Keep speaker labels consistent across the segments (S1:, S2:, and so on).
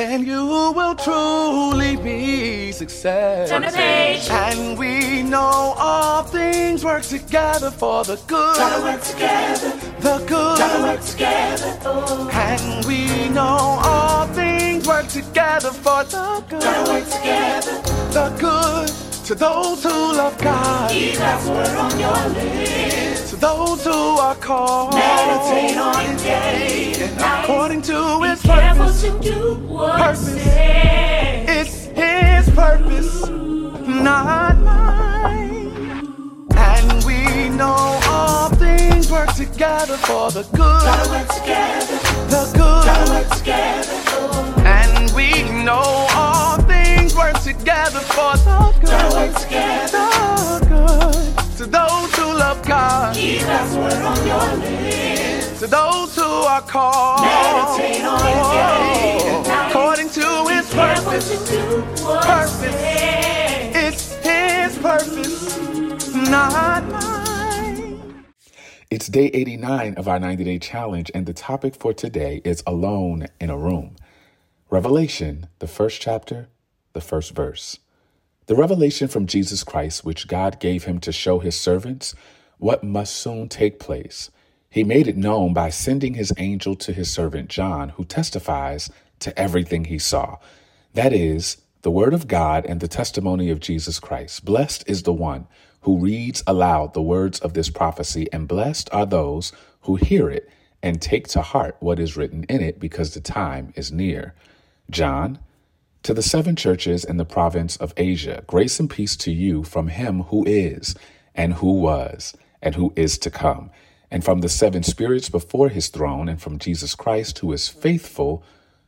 S1: then you will truly be success.
S2: Turn the page.
S1: And we know all things work together for the good.
S2: Gotta work together.
S1: The good.
S2: Gotta work together. Oh.
S1: And we know all things work together for the good.
S2: Gotta work together.
S1: The good to those who love God.
S2: God's word on your lips.
S1: To those who are called.
S2: Meditate on it day and night.
S1: According to His purpose.
S2: to do what
S1: Purpose. It's His purpose, not mine. And we know all things work together for the good.
S2: Gotta work together.
S1: The
S2: Gotta
S1: good.
S2: work together.
S1: And we know all things work together for the
S2: Gotta
S1: good.
S2: work together.
S1: The good. To those who love God.
S2: Keep God's word on your lips.
S1: To those who are called.
S2: Meditate on it day.
S1: According to His purpose.
S2: to do what
S1: Purpose. It's His purpose, not mine. It's day 89 of our 90 day challenge, and the topic for today is alone in a room. Revelation, the first chapter, the first verse. The revelation from Jesus Christ, which God gave him to show his servants what must soon take place. He made it known by sending his angel to his servant John, who testifies to everything he saw. That is, the word of God and the testimony of Jesus Christ. Blessed is the one who reads aloud the words of this prophecy, and blessed are those who hear it and take to heart what is written in it, because the time is near. John, to the seven churches in the province of Asia, grace and peace to you from him who is, and who was, and who is to come, and from the seven spirits before his throne, and from Jesus Christ, who is faithful,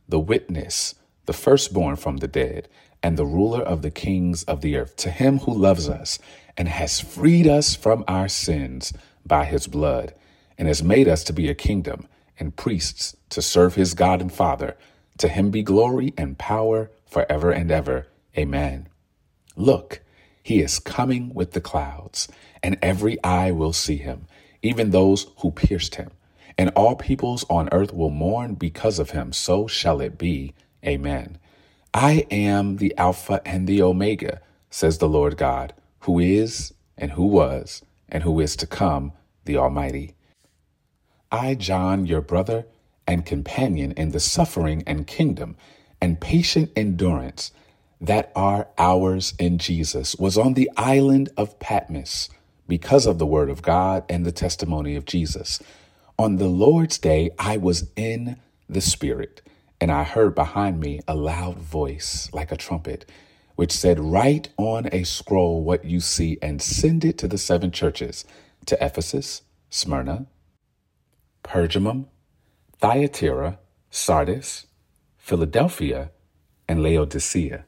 S1: the witness, the firstborn from the dead, and the ruler of the kings of the earth, to him who loves us and has freed us from our sins by his blood, and has made us to be a kingdom and priests to serve his God and Father. To him be glory and power forever and ever. Amen. Look, he is coming with the clouds, and every eye will see him, even those who pierced him. And all peoples on earth will mourn because of him. So shall it be. Amen. I am the Alpha and the Omega, says the Lord God, who is, and who was, and who is to come, the Almighty. I, John, your brother and companion in the suffering and kingdom and patient endurance that are ours in Jesus, was on the island of Patmos because of the word of God and the testimony of Jesus. On the Lord's day, I was in the Spirit, and I heard behind me a loud voice like a trumpet, which said, Write on a scroll what you see and send it to the seven churches to Ephesus, Smyrna, Pergamum, Thyatira, Sardis, Philadelphia, and Laodicea.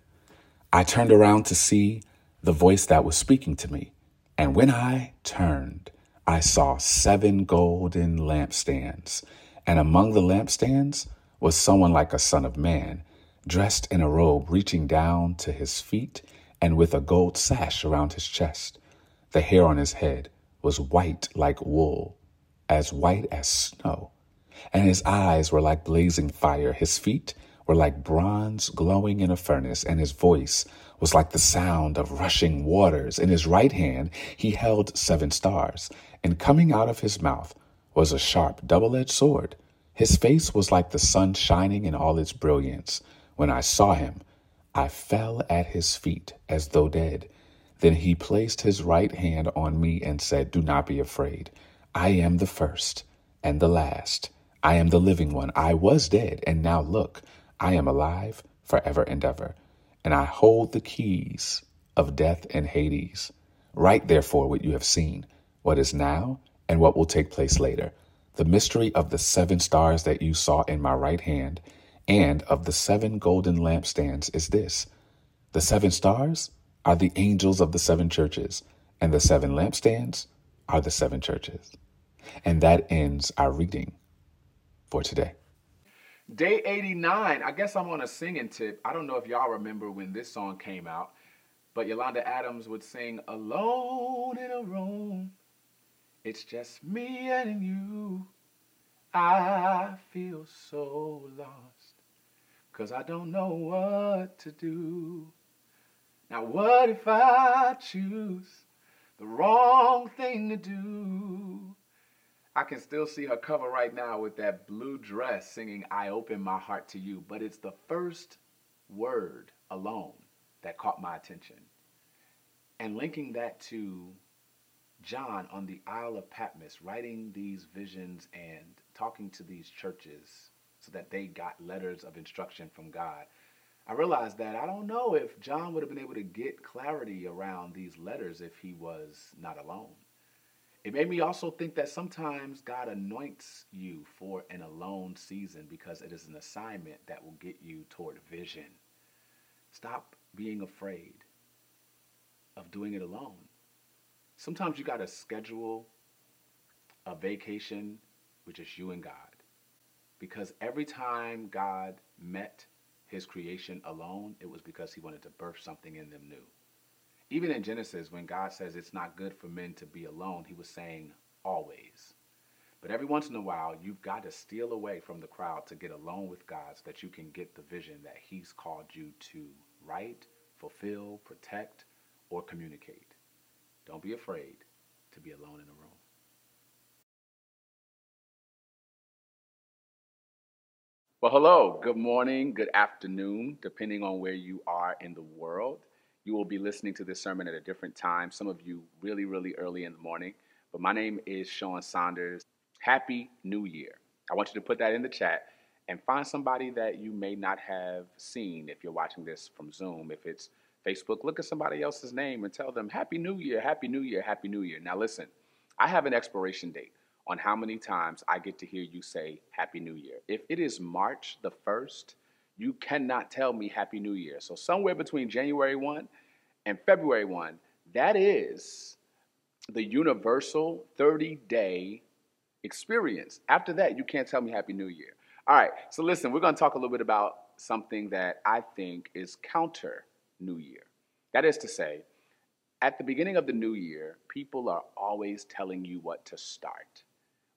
S1: I turned around to see the voice that was speaking to me. And when I turned, I saw seven golden lampstands. And among the lampstands was someone like a son of man, dressed in a robe reaching down to his feet and with a gold sash around his chest. The hair on his head was white like wool, as white as snow. And his eyes were like blazing fire. His feet were like bronze glowing in a furnace, and his voice was like the sound of rushing waters. In his right hand he held seven stars, and coming out of his mouth was a sharp double edged sword. His face was like the sun shining in all its brilliance. When I saw him, I fell at his feet as though dead. Then he placed his right hand on me and said, Do not be afraid. I am the first and the last. I am the living one. I was dead, and now look, I am alive forever and ever. And I hold the keys of death and Hades. Write therefore what you have seen, what is now, and what will take place later. The mystery of the seven stars that you saw in my right hand and of the seven golden lampstands is this the seven stars are the angels of the seven churches, and the seven lampstands are the seven churches. And that ends our reading for today. Day 89. I guess I'm on a singing tip. I don't know if y'all remember when this song came out, but Yolanda Adams would sing Alone in a Room. It's just me and you. I feel so lost. Cause I don't know what to do. Now, what if I choose the wrong thing to do? I can still see her cover right now with that blue dress singing, I open my heart to you. But it's the first word alone that caught my attention. And linking that to John on the Isle of Patmos, writing these visions and talking to these churches so that they got letters of instruction from God. I realized that I don't know if John would have been able to get clarity around these letters if he was not alone. It made me also think that sometimes God anoints you for an alone season because it is an assignment that will get you toward vision. Stop being afraid of doing it alone. Sometimes you got to schedule a vacation with just you and God. Because every time God met his creation alone, it was because he wanted to birth something in them new. Even in Genesis, when God says it's not good for men to be alone, he was saying always. But every once in a while, you've got to steal away from the crowd to get alone with God so that you can get the vision that he's called you to write, fulfill, protect, or communicate. Don't be afraid to be alone in a room. Well, hello, good morning, good afternoon, depending on where you are in the world. You will be listening to this sermon at a different time, some of you really, really early in the morning. But my name is Sean Saunders. Happy New Year. I want you to put that in the chat and find somebody that you may not have seen if you're watching this from Zoom. If it's Facebook, look at somebody else's name and tell them, Happy New Year, Happy New Year, Happy New Year. Now, listen, I have an expiration date on how many times I get to hear you say Happy New Year. If it is March the 1st, you cannot tell me Happy New Year. So, somewhere between January 1 and February 1, that is the universal 30 day experience. After that, you can't tell me Happy New Year. All right, so listen, we're going to talk a little bit about something that I think is counter New Year. That is to say, at the beginning of the new year, people are always telling you what to start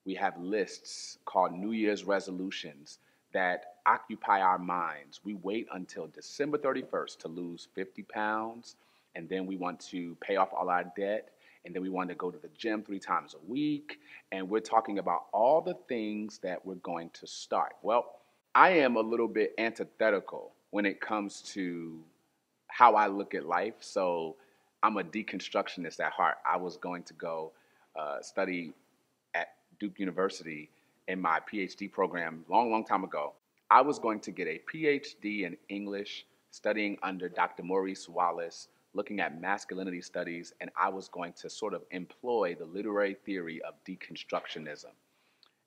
S1: we have lists called New Year's resolutions that occupy our minds. We wait until December 31st to lose 50 pounds, and then we want to pay off all our debt, and then we want to go to the gym three times a week, and we're talking about all the things that we're going to start. Well, I am a little bit antithetical when it comes to how I look at life. So I'm a deconstructionist at heart. I was going to go uh, study at Duke University in my PhD program long, long time ago. I was going to get a PhD in English, studying under Dr. Maurice Wallace, looking at masculinity studies, and I was going to sort of employ the literary theory of deconstructionism.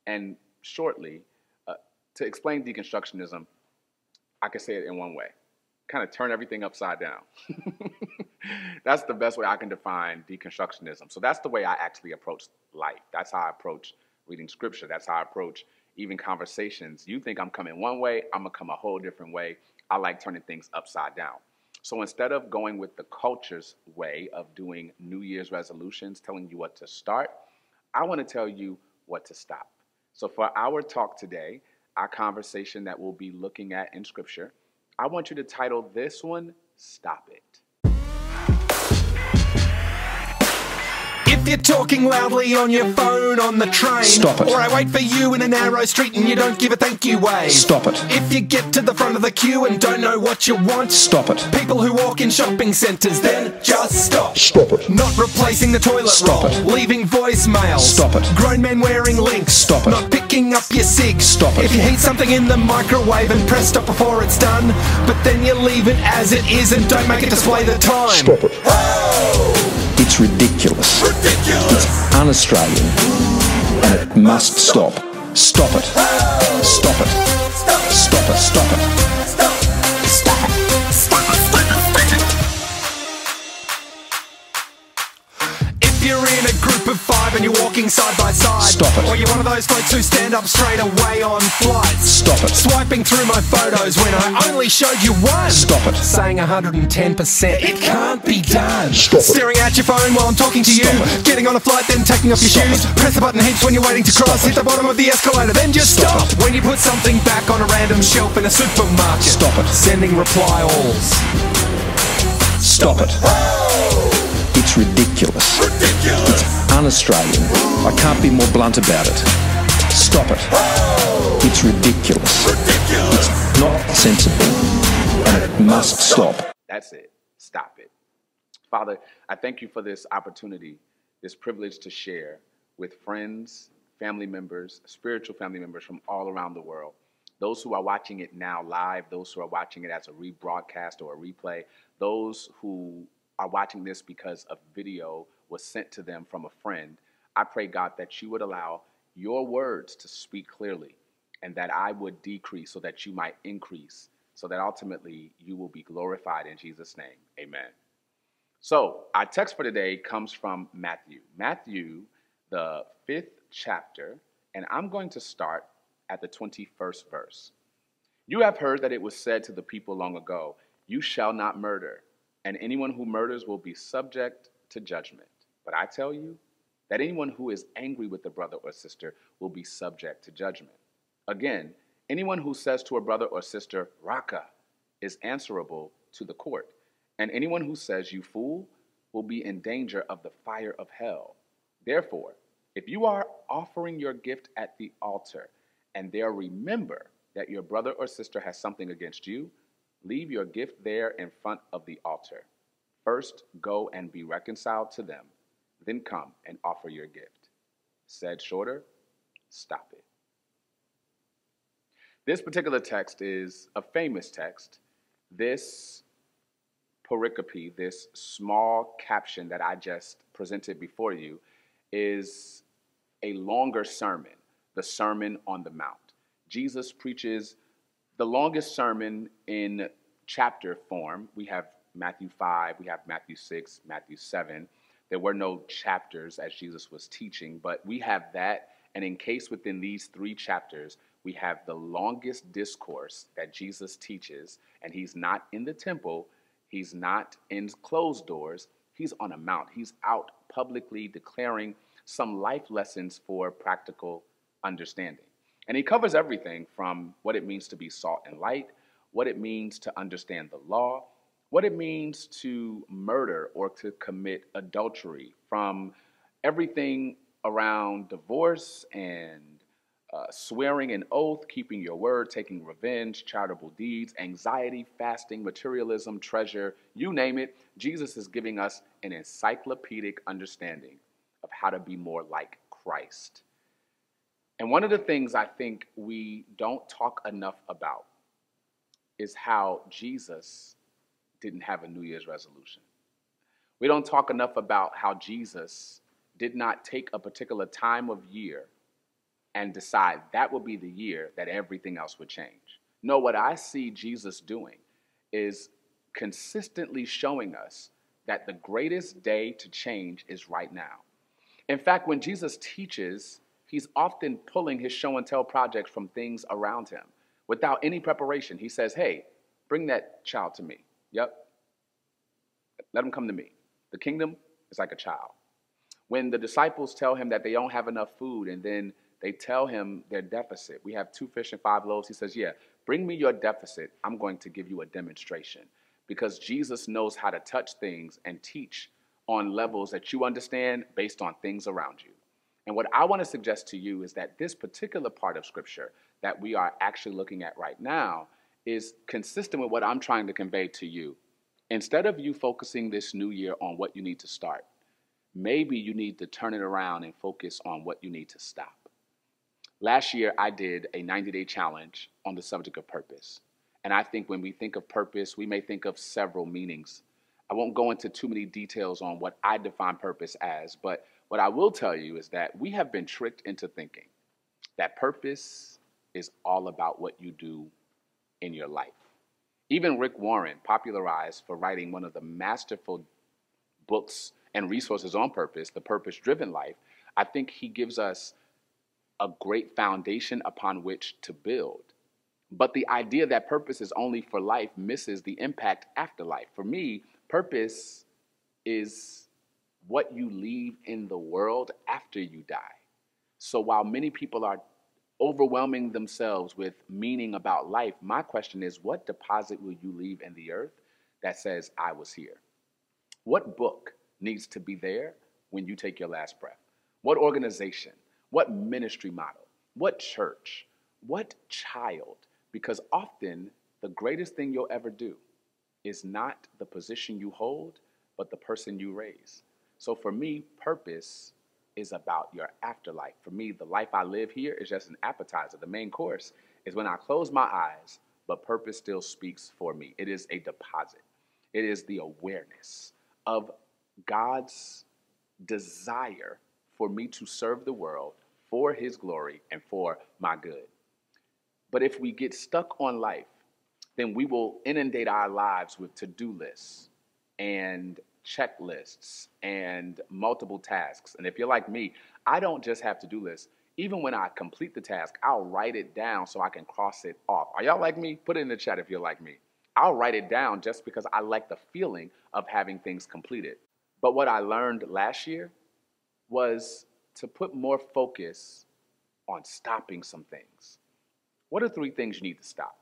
S1: And shortly, uh, to explain deconstructionism, I could say it in one way kind of turn everything upside down. that's the best way I can define deconstructionism. So that's the way I actually approach life. That's how I approach reading scripture. That's how I approach even conversations. You think I'm coming one way, I'm gonna come a whole different way. I like turning things upside down. So instead of going with the culture's way of doing New Year's resolutions, telling you what to start, I wanna tell you what to stop. So for our talk today, our conversation that we'll be looking at in scripture, I want you to title this one, Stop It.
S3: You're talking loudly on your phone on the train,
S4: Stop it.
S3: Or I wait for you in a narrow street and you don't give a thank you wave.
S4: Stop it.
S3: If you get to the front of the queue and don't know what you want,
S4: Stop it.
S3: People who walk in shopping centres, then just stop.
S4: Stop it.
S3: Not replacing the toilet
S4: Stop
S3: roll,
S4: it.
S3: leaving voicemails.
S4: Stop it.
S3: Grown men wearing Lynx.
S4: Stop it.
S3: Not picking up your cig.
S4: Stop it.
S3: If you heat something in the microwave and press stop before it's done, but then you leave it as it is and don't make it display the time.
S4: Stop it. It's ridiculous.
S3: Ridiculous.
S4: It's un-Australian. And it must stop. Stop it. Stop it. Stop it. Stop it.
S3: If you're in a group of five and you're walking side by side,
S4: Stop it.
S3: Or you're one of those folks who stand up straight away on flights.
S4: Stop it.
S3: Swiping through my photos when I only showed you one.
S4: Stop it.
S3: Saying 110%. It can't be done.
S4: Stop it.
S3: Staring at your phone while I'm talking to you.
S4: Stop it.
S3: Getting on a flight, then taking off your
S4: Stop
S3: shoes.
S4: it.
S3: Press the button heaps when you're waiting to cross. Hit the bottom of the escalator, then just
S4: Stop
S3: stop. When you put something back on a random shelf in a supermarket.
S4: Stop it.
S3: Sending reply alls.
S4: Stop it. It's ridiculous. It's un-Australian. I can't be more blunt about it. Stop it. It's ridiculous. It's not sensible. And it must stop.
S1: That's it. Stop it. Father, I thank you for this opportunity, this privilege to share with friends, family members, spiritual family members from all around the world. Those who are watching it now live, those who are watching it as a rebroadcast or a replay, those who are watching this because a video was sent to them from a friend. I pray, God, that you would allow your words to speak clearly and that I would decrease so that you might increase, so that ultimately you will be glorified in Jesus' name. Amen. So, our text for today comes from Matthew. Matthew, the fifth chapter, and I'm going to start at the 21st verse. You have heard that it was said to the people long ago, You shall not murder, and anyone who murders will be subject to judgment. But I tell you that anyone who is angry with a brother or sister will be subject to judgment. Again, anyone who says to a brother or sister, Raca, is answerable to the court. And anyone who says, You fool, will be in danger of the fire of hell. Therefore, if you are offering your gift at the altar, and there remember that your brother or sister has something against you, leave your gift there in front of the altar. First, go and be reconciled to them, then come and offer your gift. Said shorter, stop it. This particular text is a famous text. This pericope, this small caption that I just presented before you, is a longer sermon, the Sermon on the Mount. Jesus preaches the longest sermon in chapter form. We have Matthew 5, we have Matthew 6, Matthew 7. There were no chapters as Jesus was teaching, but we have that. And encased within these three chapters, we have the longest discourse that Jesus teaches, and he's not in the temple, he's not in closed doors, he's on a mount. He's out publicly declaring some life lessons for practical understanding. And he covers everything from what it means to be salt and light, what it means to understand the law, what it means to murder or to commit adultery, from everything around divorce and uh, swearing an oath, keeping your word, taking revenge, charitable deeds, anxiety, fasting, materialism, treasure, you name it. Jesus is giving us an encyclopedic understanding of how to be more like Christ. And one of the things I think we don't talk enough about is how Jesus didn't have a New Year's resolution. We don't talk enough about how Jesus did not take a particular time of year and decide that would be the year that everything else would change. No, what I see Jesus doing is consistently showing us that the greatest day to change is right now. In fact, when Jesus teaches, he's often pulling his show and tell projects from things around him without any preparation. He says, Hey, bring that child to me. Yep. Let him come to me. The kingdom is like a child. When the disciples tell him that they don't have enough food and then they tell him their deficit, we have two fish and five loaves. He says, Yeah, bring me your deficit. I'm going to give you a demonstration. Because Jesus knows how to touch things and teach on levels that you understand based on things around you. And what I want to suggest to you is that this particular part of Scripture that we are actually looking at right now is consistent with what I'm trying to convey to you. Instead of you focusing this new year on what you need to start, maybe you need to turn it around and focus on what you need to stop. Last year, I did a 90 day challenge on the subject of purpose. And I think when we think of purpose, we may think of several meanings. I won't go into too many details on what I define purpose as, but what I will tell you is that we have been tricked into thinking that purpose is all about what you do in your life. Even Rick Warren, popularized for writing one of the masterful books and resources on purpose, The Purpose Driven Life, I think he gives us a great foundation upon which to build. But the idea that purpose is only for life misses the impact after life. For me, purpose is what you leave in the world after you die. So while many people are overwhelming themselves with meaning about life, my question is what deposit will you leave in the earth that says, I was here? What book needs to be there when you take your last breath? What organization? What ministry model? What church? What child? Because often the greatest thing you'll ever do is not the position you hold, but the person you raise. So for me, purpose is about your afterlife. For me, the life I live here is just an appetizer. The main course is when I close my eyes, but purpose still speaks for me. It is a deposit, it is the awareness of God's desire for me to serve the world for his glory and for my good. But if we get stuck on life, then we will inundate our lives with to do lists and checklists and multiple tasks. And if you're like me, I don't just have to do lists. Even when I complete the task, I'll write it down so I can cross it off. Are y'all like me? Put it in the chat if you're like me. I'll write it down just because I like the feeling of having things completed. But what I learned last year was to put more focus on stopping some things. What are three things you need to stop?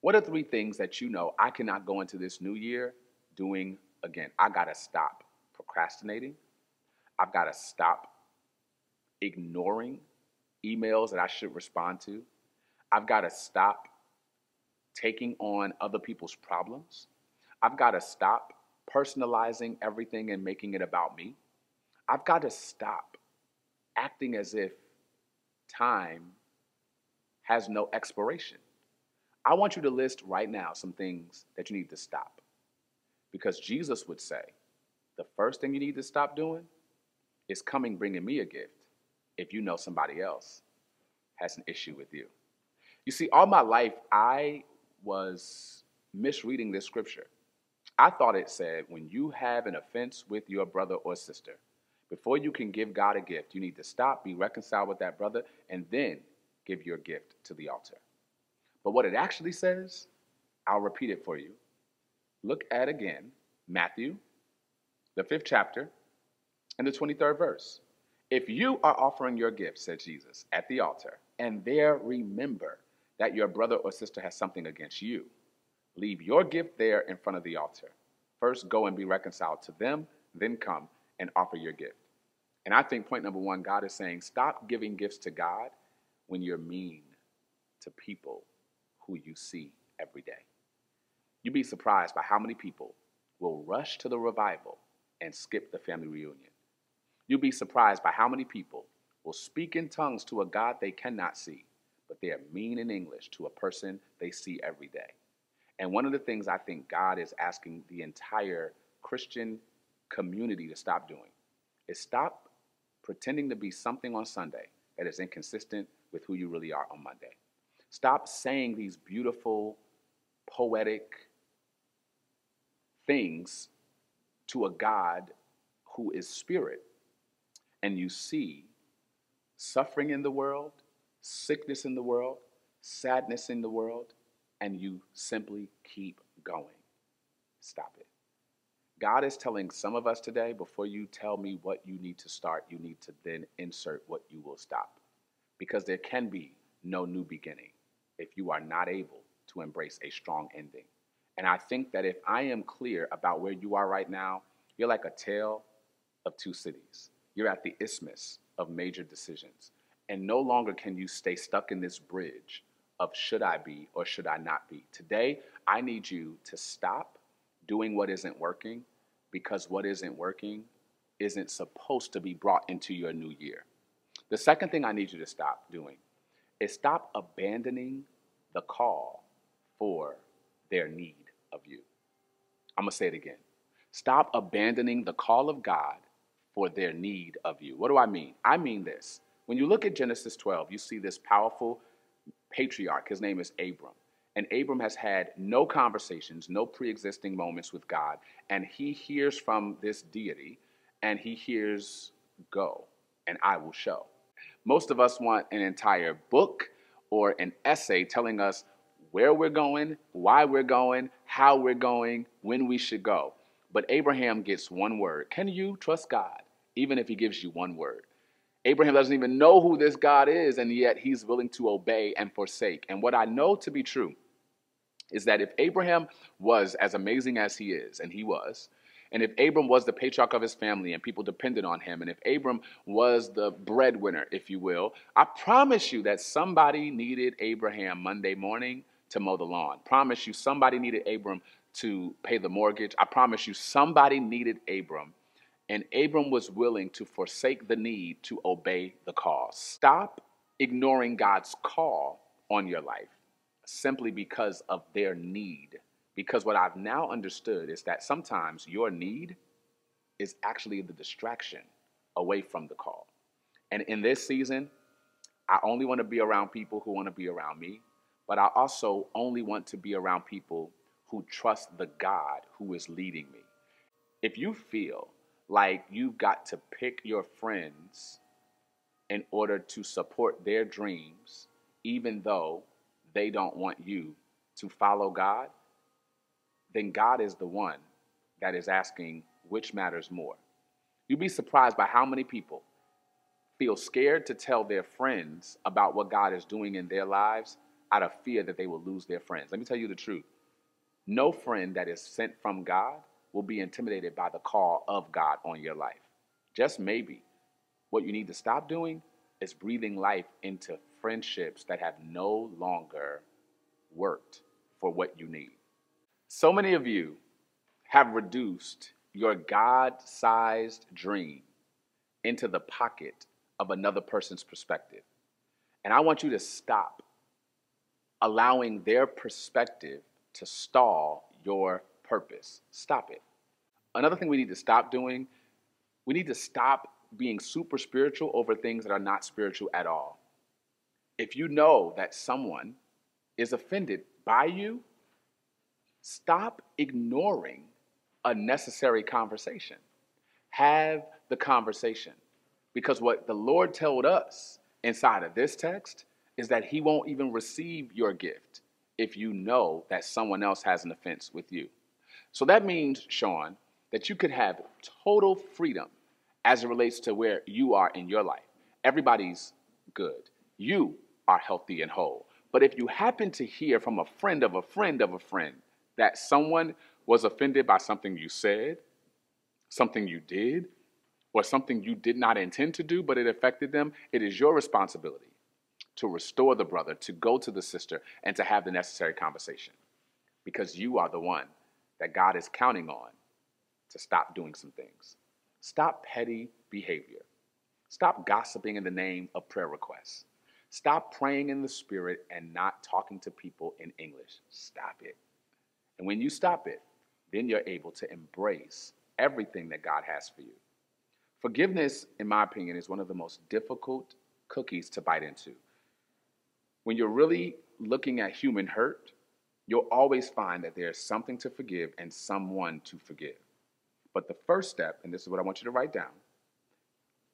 S1: What are three things that you know I cannot go into this new year doing again? I got to stop procrastinating. I've got to stop ignoring emails that I should respond to. I've got to stop taking on other people's problems. I've got to stop personalizing everything and making it about me. I've got to stop acting as if time has no expiration. I want you to list right now some things that you need to stop. Because Jesus would say, the first thing you need to stop doing is coming bringing me a gift if you know somebody else has an issue with you. You see, all my life, I was misreading this scripture. I thought it said, when you have an offense with your brother or sister, before you can give God a gift, you need to stop, be reconciled with that brother, and then give your gift to the altar. But what it actually says, I'll repeat it for you. Look at again Matthew, the fifth chapter, and the 23rd verse. If you are offering your gift, said Jesus, at the altar, and there remember that your brother or sister has something against you, leave your gift there in front of the altar. First, go and be reconciled to them, then come and offer your gift. And I think point number one, God is saying, stop giving gifts to God when you're mean to people who you see every day. You'd be surprised by how many people will rush to the revival and skip the family reunion. You'll be surprised by how many people will speak in tongues to a God they cannot see, but they are mean in English to a person they see every day. And one of the things I think God is asking the entire Christian community to stop doing is stop pretending to be something on Sunday that is inconsistent with who you really are on Monday. Stop saying these beautiful, poetic things to a God who is spirit. And you see suffering in the world, sickness in the world, sadness in the world, and you simply keep going. Stop it. God is telling some of us today before you tell me what you need to start, you need to then insert what you will stop. Because there can be no new beginning if you are not able to embrace a strong ending. And I think that if I am clear about where you are right now, you're like a tale of two cities. You're at the isthmus of major decisions. And no longer can you stay stuck in this bridge of should I be or should I not be. Today, I need you to stop doing what isn't working because what isn't working isn't supposed to be brought into your new year. The second thing I need you to stop doing is stop abandoning the call for their need of you. I'm going to say it again. Stop abandoning the call of God for their need of you. What do I mean? I mean this. When you look at Genesis 12, you see this powerful patriarch. His name is Abram. And Abram has had no conversations, no pre existing moments with God. And he hears from this deity and he hears, Go, and I will show. Most of us want an entire book or an essay telling us where we're going, why we're going, how we're going, when we should go. But Abraham gets one word. Can you trust God, even if he gives you one word? Abraham doesn't even know who this God is, and yet he's willing to obey and forsake. And what I know to be true is that if Abraham was as amazing as he is, and he was, and if Abram was the patriarch of his family and people depended on him, and if Abram was the breadwinner, if you will, I promise you that somebody needed Abraham Monday morning to mow the lawn. Promise you somebody needed Abram to pay the mortgage. I promise you somebody needed Abram. And Abram was willing to forsake the need to obey the call. Stop ignoring God's call on your life simply because of their need. Because what I've now understood is that sometimes your need is actually the distraction away from the call. And in this season, I only want to be around people who want to be around me, but I also only want to be around people who trust the God who is leading me. If you feel like you've got to pick your friends in order to support their dreams, even though they don't want you to follow God, then God is the one that is asking which matters more. You'd be surprised by how many people feel scared to tell their friends about what God is doing in their lives out of fear that they will lose their friends. Let me tell you the truth. No friend that is sent from God will be intimidated by the call of God on your life. Just maybe what you need to stop doing is breathing life into friendships that have no longer worked for what you need. So many of you have reduced your God sized dream into the pocket of another person's perspective. And I want you to stop allowing their perspective to stall your purpose. Stop it. Another thing we need to stop doing, we need to stop being super spiritual over things that are not spiritual at all. If you know that someone is offended by you, stop ignoring a necessary conversation. Have the conversation. Because what the Lord told us inside of this text is that He won't even receive your gift if you know that someone else has an offense with you. So that means, Sean, that you could have total freedom as it relates to where you are in your life. Everybody's good. You are healthy and whole. But if you happen to hear from a friend of a friend of a friend that someone was offended by something you said, something you did, or something you did not intend to do, but it affected them, it is your responsibility to restore the brother, to go to the sister, and to have the necessary conversation. Because you are the one that God is counting on to stop doing some things. Stop petty behavior. Stop gossiping in the name of prayer requests. Stop praying in the spirit and not talking to people in English. Stop it. And when you stop it, then you're able to embrace everything that God has for you. Forgiveness, in my opinion, is one of the most difficult cookies to bite into. When you're really looking at human hurt, you'll always find that there's something to forgive and someone to forgive. But the first step, and this is what I want you to write down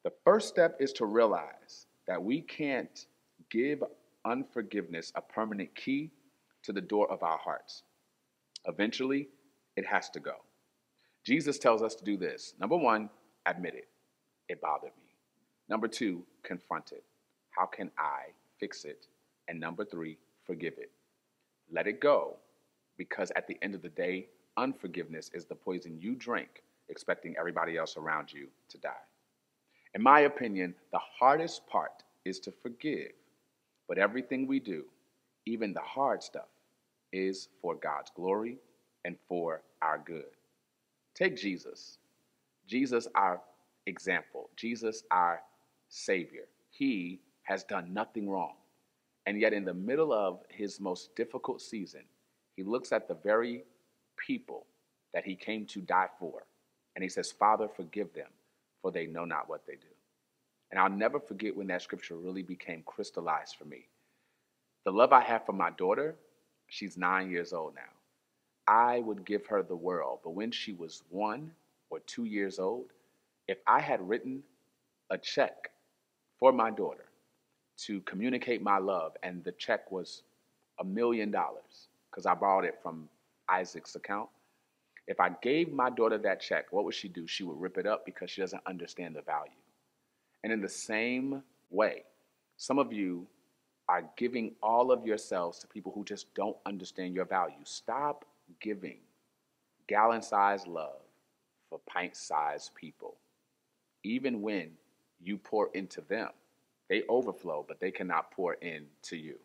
S1: the first step is to realize that we can't give unforgiveness a permanent key to the door of our hearts. Eventually, it has to go. Jesus tells us to do this. Number one, admit it. It bothered me. Number two, confront it. How can I fix it? And number three, forgive it. Let it go because at the end of the day, unforgiveness is the poison you drink, expecting everybody else around you to die. In my opinion, the hardest part is to forgive, but everything we do, even the hard stuff, is for God's glory and for our good. Take Jesus. Jesus, our example. Jesus, our Savior. He has done nothing wrong. And yet, in the middle of his most difficult season, he looks at the very people that he came to die for. And he says, Father, forgive them, for they know not what they do. And I'll never forget when that scripture really became crystallized for me. The love I have for my daughter, she's nine years old now. I would give her the world. But when she was one or two years old, if I had written a check for my daughter to communicate my love, and the check was a million dollars because I borrowed it from Isaac's account. If I gave my daughter that check, what would she do? She would rip it up because she doesn't understand the value. And in the same way, some of you are giving all of yourselves to people who just don't understand your value. Stop giving gallon sized love for pint sized people. Even when you pour into them, they overflow, but they cannot pour into you.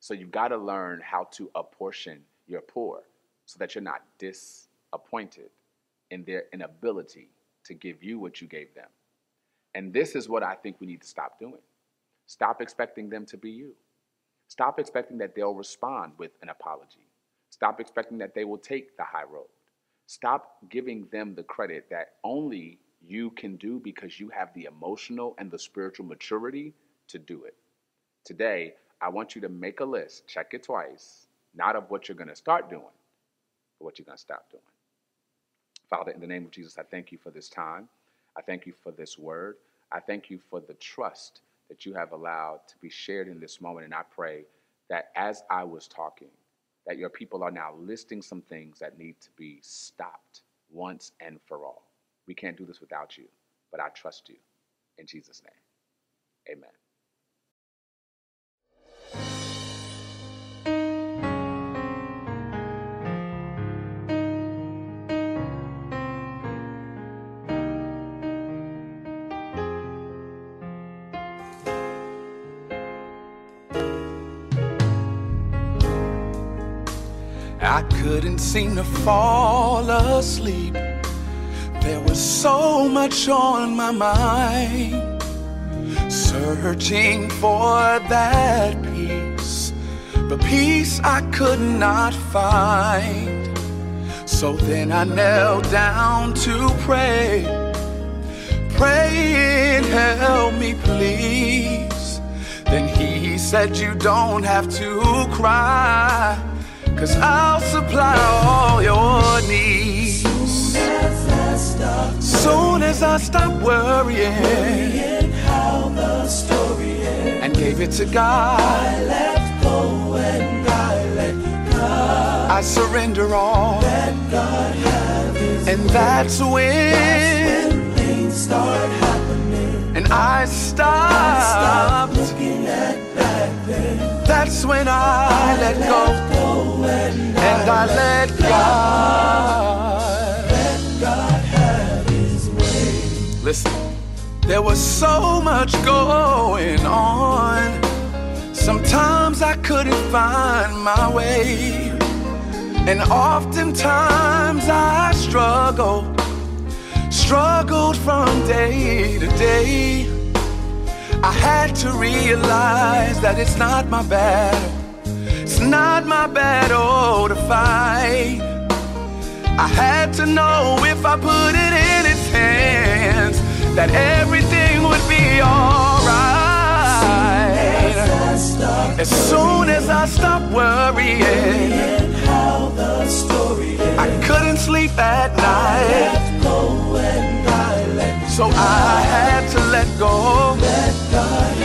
S1: So you've got to learn how to apportion your pour so that you're not disappointed in their inability to give you what you gave them. And this is what I think we need to stop doing. Stop expecting them to be you. Stop expecting that they'll respond with an apology. Stop expecting that they will take the high road. Stop giving them the credit that only you can do because you have the emotional and the spiritual maturity to do it. Today, I want you to make a list, check it twice, not of what you're going to start doing, but what you're going to stop doing. Father, in the name of Jesus, I thank you for this time. I thank you for this word. I thank you for the trust that you have allowed to be shared in this moment. And I pray that as I was talking, that your people are now listing some things that need to be stopped once and for all. We can't do this without you, but I trust you. In Jesus' name, amen.
S3: I couldn't seem to fall asleep. There was so much on my mind, searching for that peace, but peace I could not find. So then I knelt down to pray, praying, help me please. Then he said, You don't have to cry. Cause I'll supply all your needs. As I stop worrying,
S2: how the story ends.
S3: and gave it to God,
S2: I let go and I let God.
S3: I surrender all.
S2: Let God have His
S3: And that's when,
S2: when things start happening.
S3: and I
S2: Stop
S3: stopped.
S2: looking at back then.
S3: That's when I let go
S2: Go and
S3: I let God.
S2: let
S3: Listen, there was so much going on. Sometimes I couldn't find my way. And oftentimes I struggled, struggled from day to day. I had to realize that it's not my battle, it's not my battle to fight. I had to know if I put it in its hands that everything would be alright. As soon as I stopped worrying,
S2: and how the story.
S3: I couldn't sleep at night.
S2: Let I let
S3: So I had to let go.
S2: God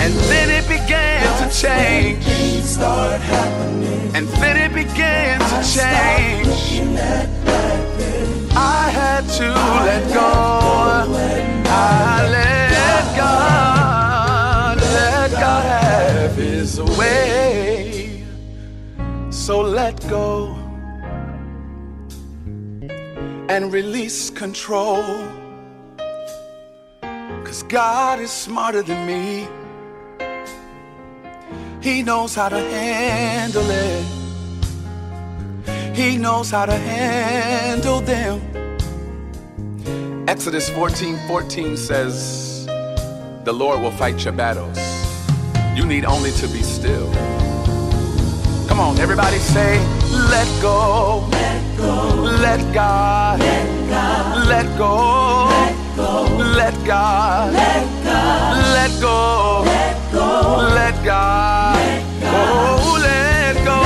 S3: And then it began to change. And then it began to change. I had to let go. So let go and release control. Cause God is smarter than me. He knows how to handle it. He knows how to handle them. Exodus 14 14 says, The Lord will fight your battles. You need only to be still. Come on, everybody say, let go. Let go. Let God. Let God. Let go. Let go. Let God. Let God. Let go. Let God. Let Oh, let go.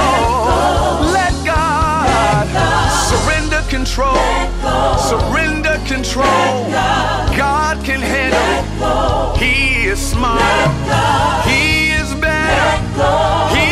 S3: Let God. Surrender control. Surrender control. God can handle. He is smart, He is better. He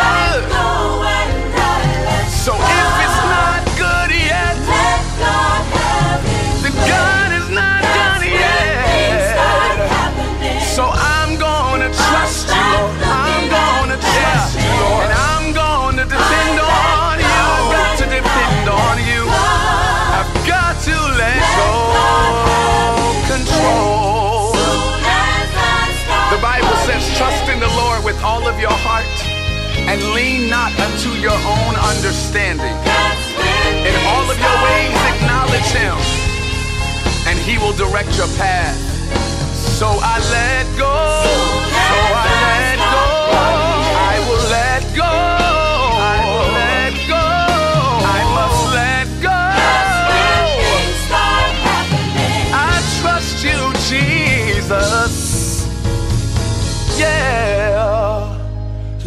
S3: and lean not unto your own understanding. In all of your ways, acknowledge Him, and He will direct your path. So I let go.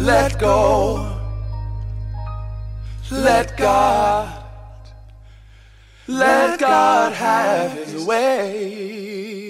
S3: Let go. Let God. Let God have his way.